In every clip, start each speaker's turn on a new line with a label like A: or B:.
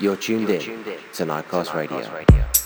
A: You're tuned in to Nightcast Radio.
B: that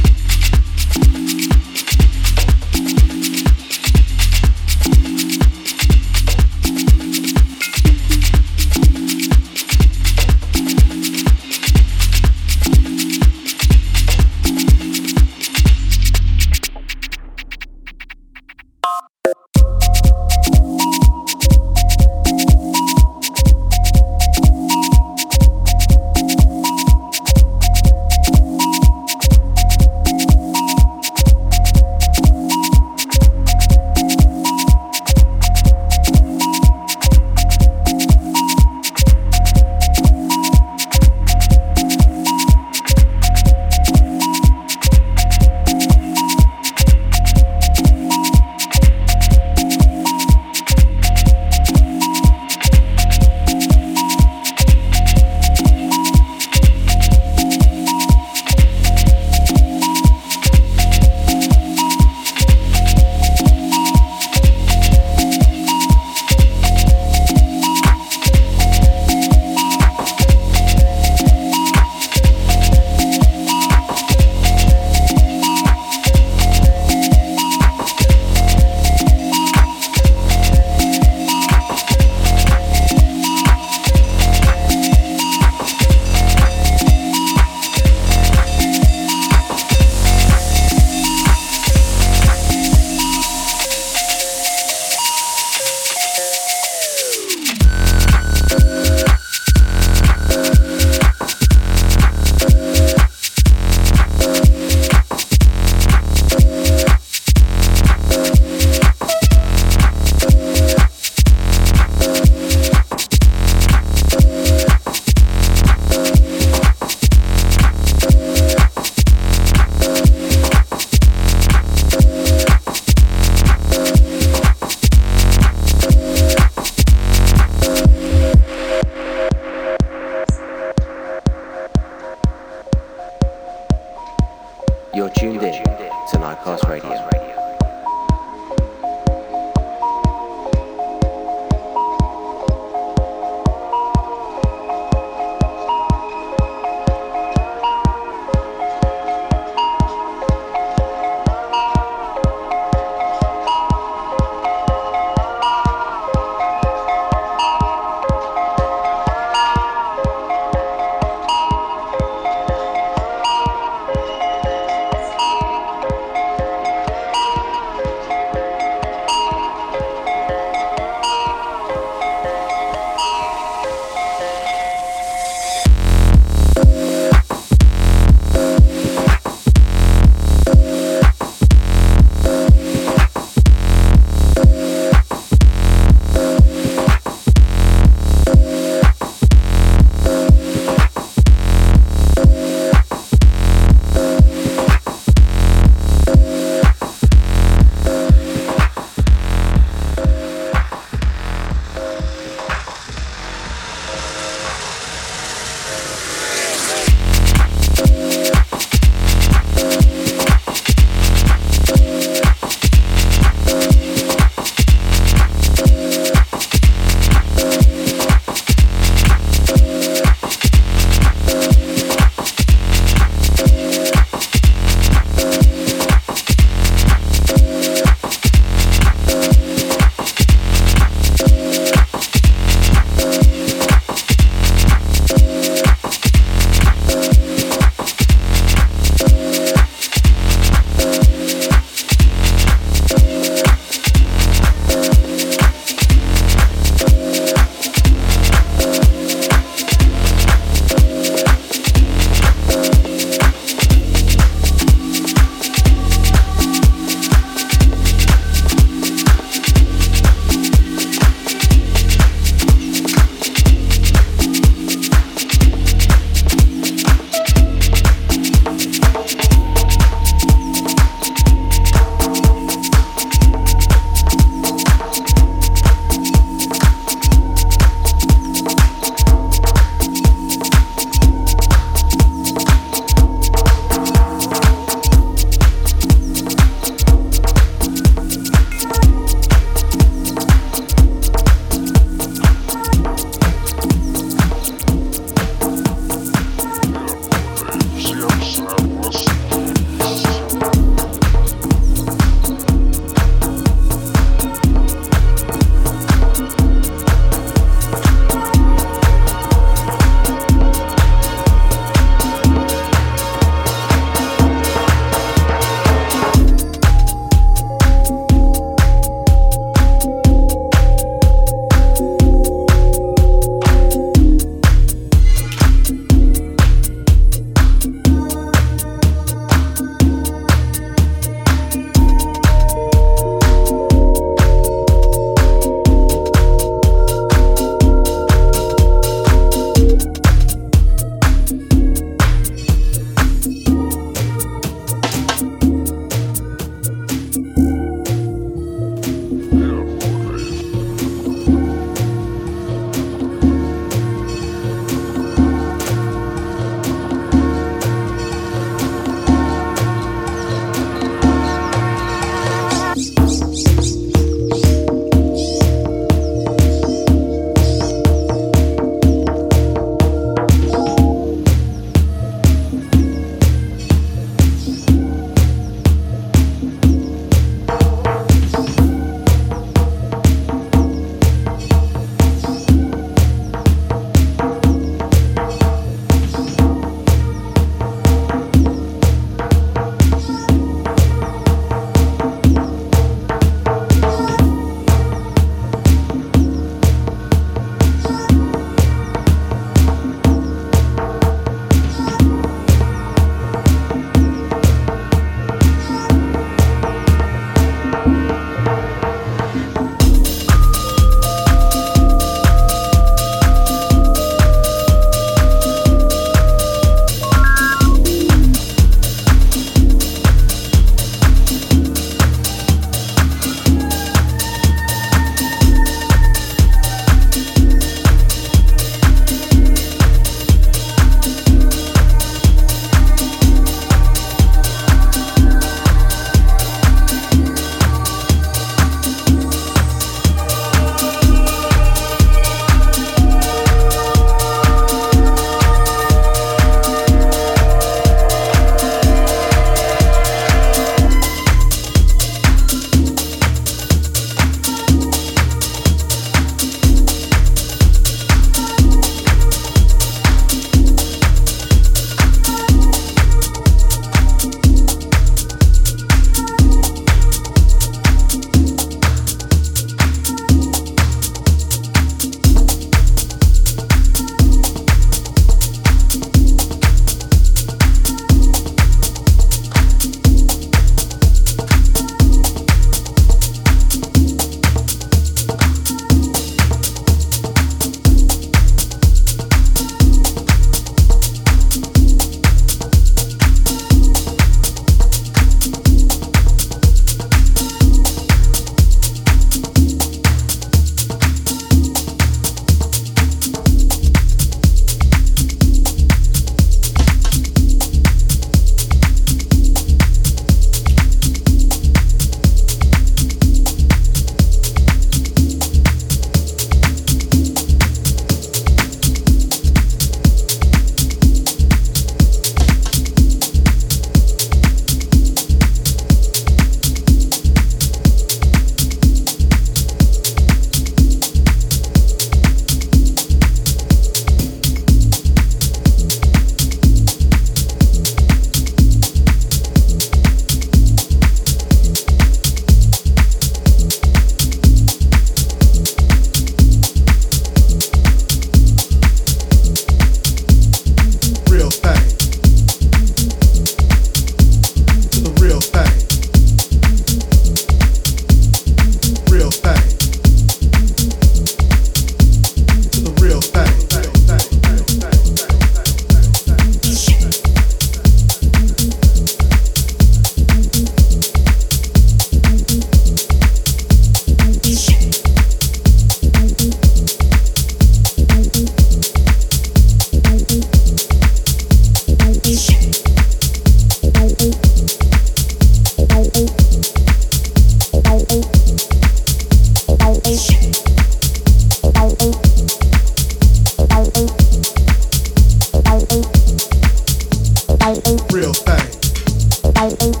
B: real thing.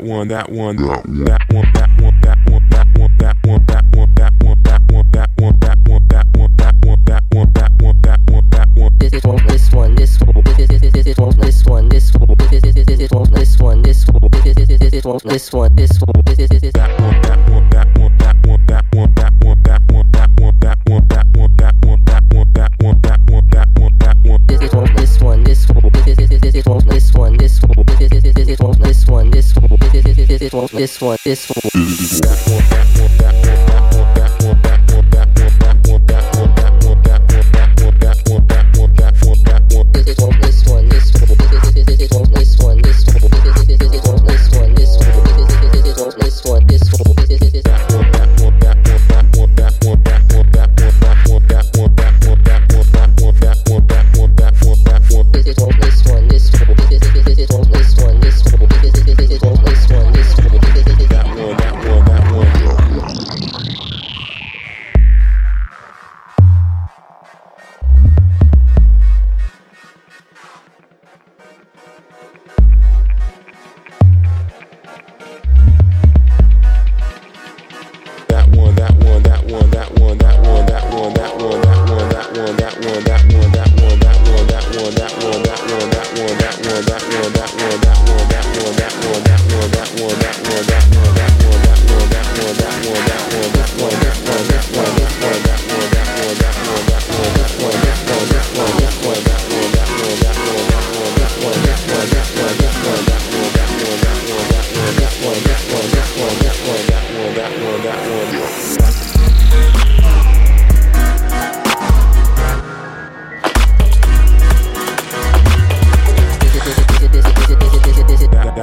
B: One, that one, that one, that one, one,
C: this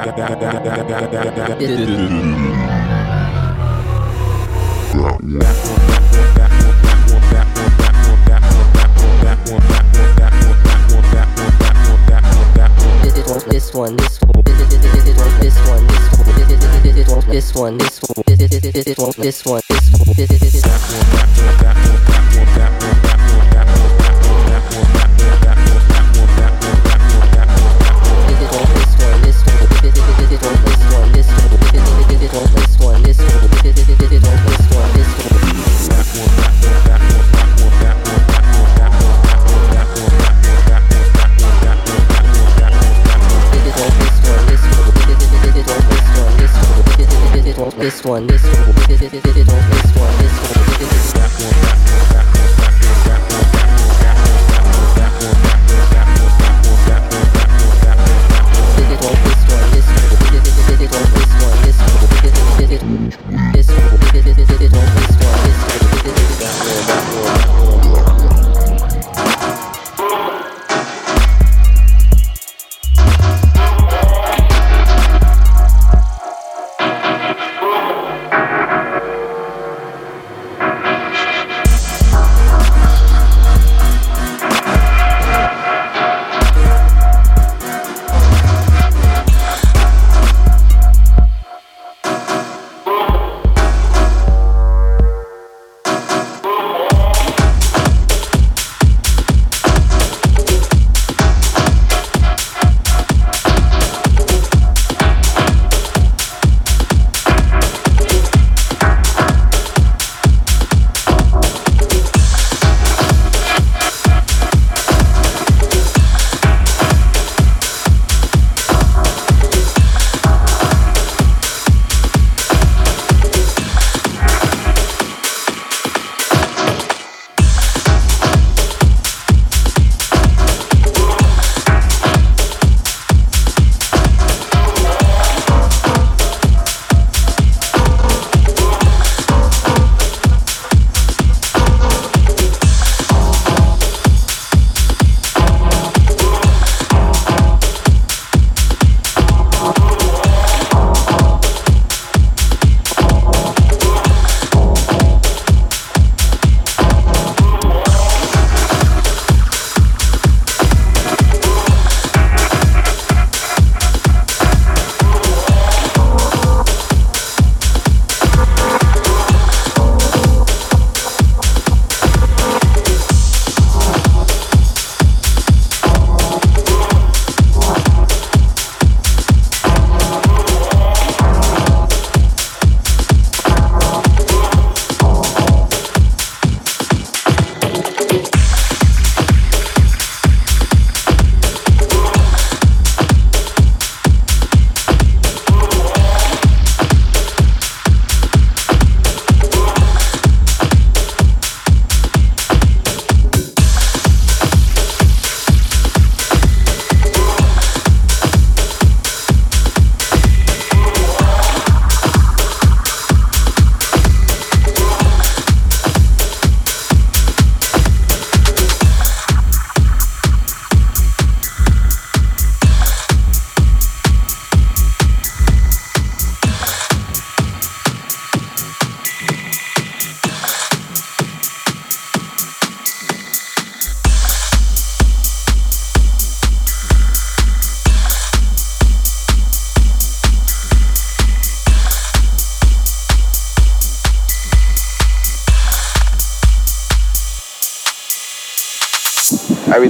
C: This one, this one, this one, this one, this one, this one, this one, this one, this one, this one. This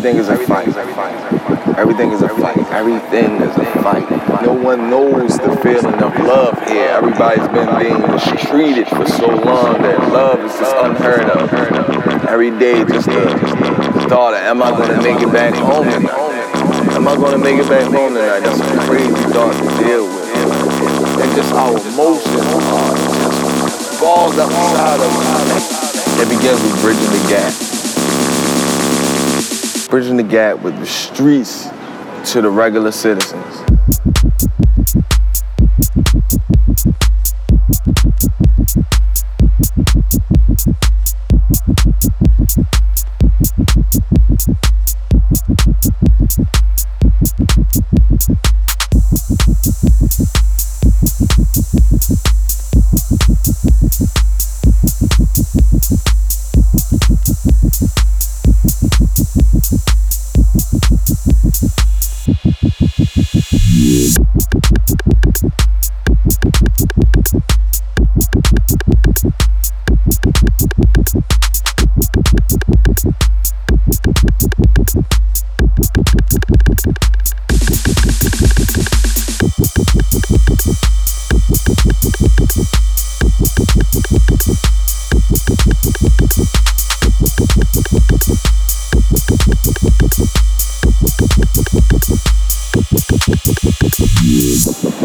D: Everything is a with the streets to the regular citizens.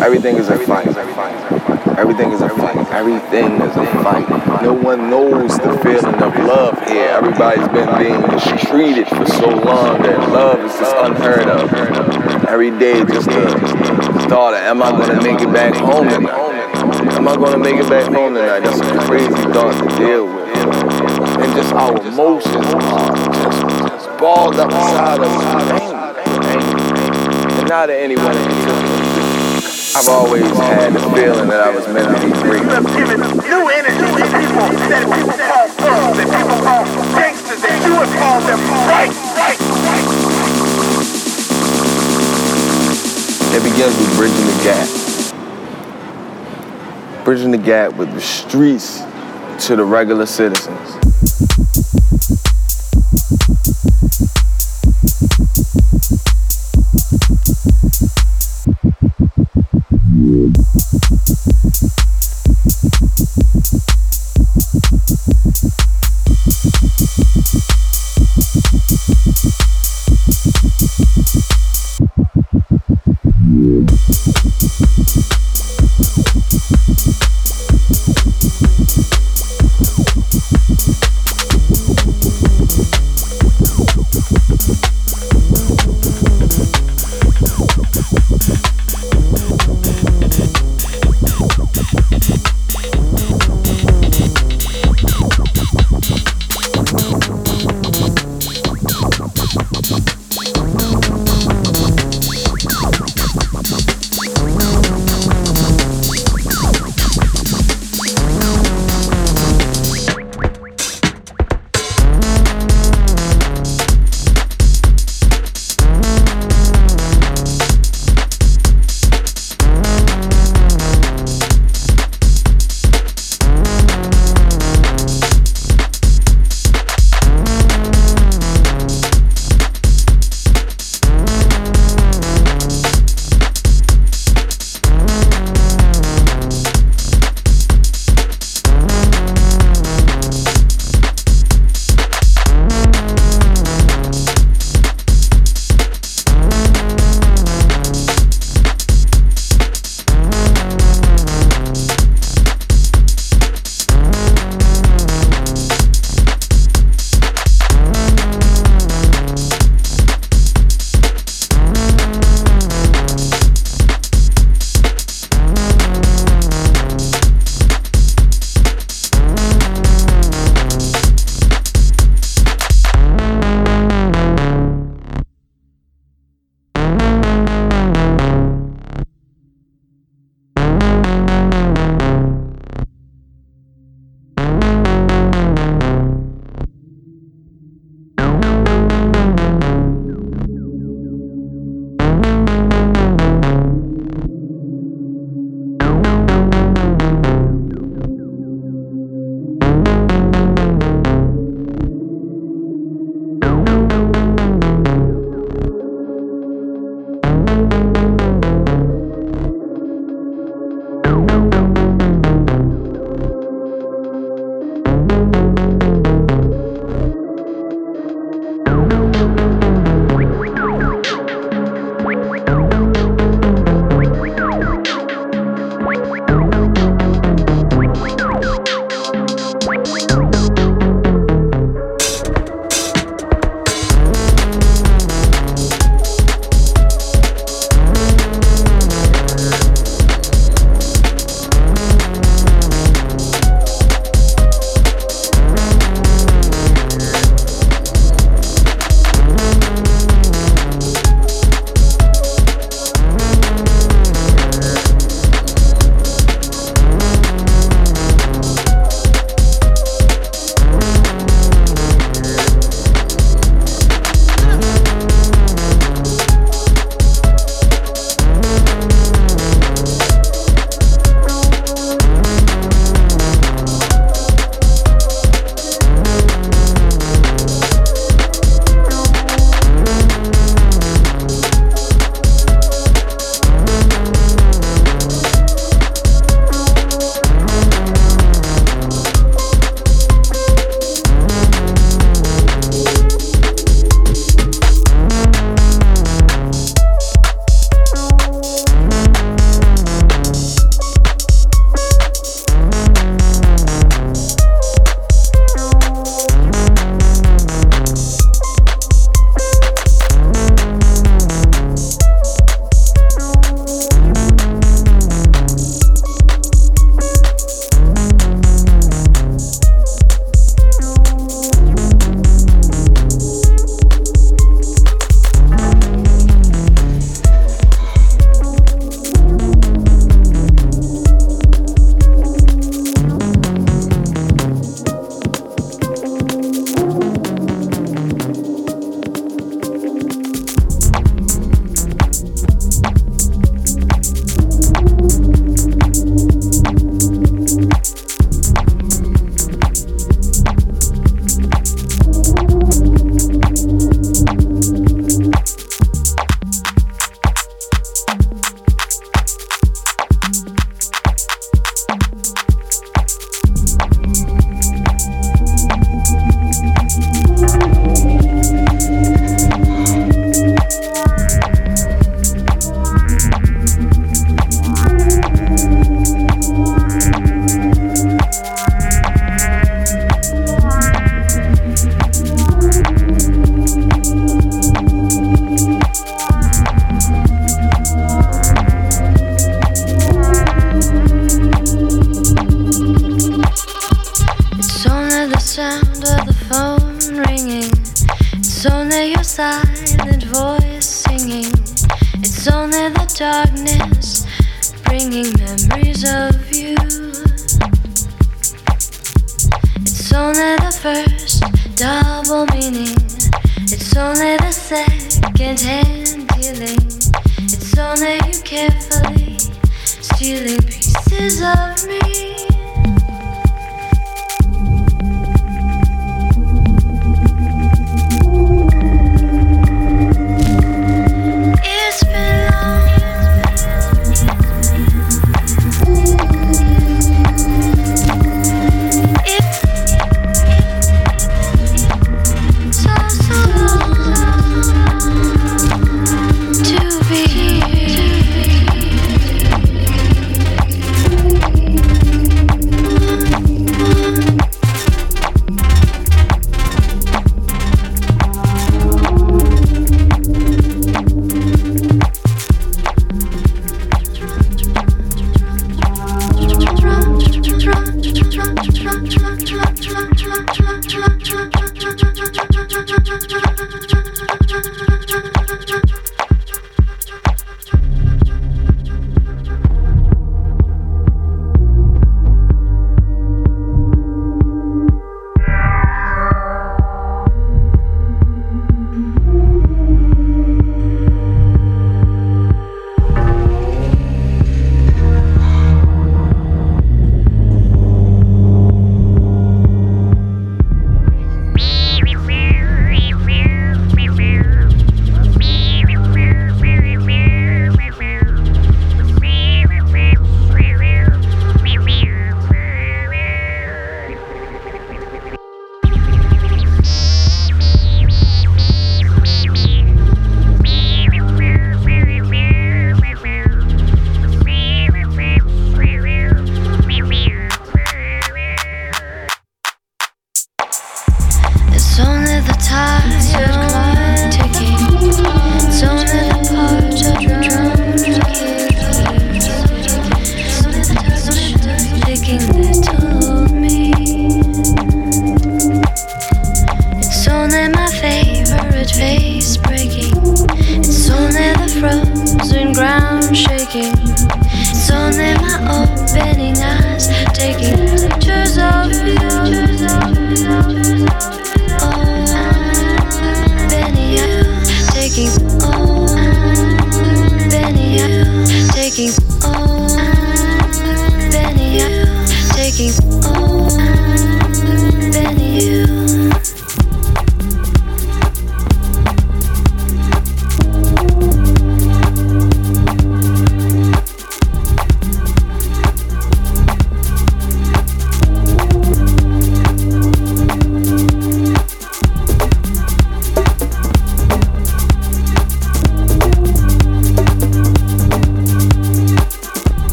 D: Everything is a fight. Everything is a fight. Everything is a fight. No one knows the feeling of love here. Everybody's been being mistreated for so long that love is just unheard of. Every day, just the thought of, am I to make it back home tonight? Am I to make it back home tonight? That's a crazy thought to deal with. And just our emotions are just balled up inside of us. And not that anyone I've always had the feeling that I was meant to be great.
E: You have given new energy to people that people call thugs, that people call gangsters, that you have called them right, right, right.
D: It begins with bridging the gap. Bridging the gap with the streets to the regular citizens.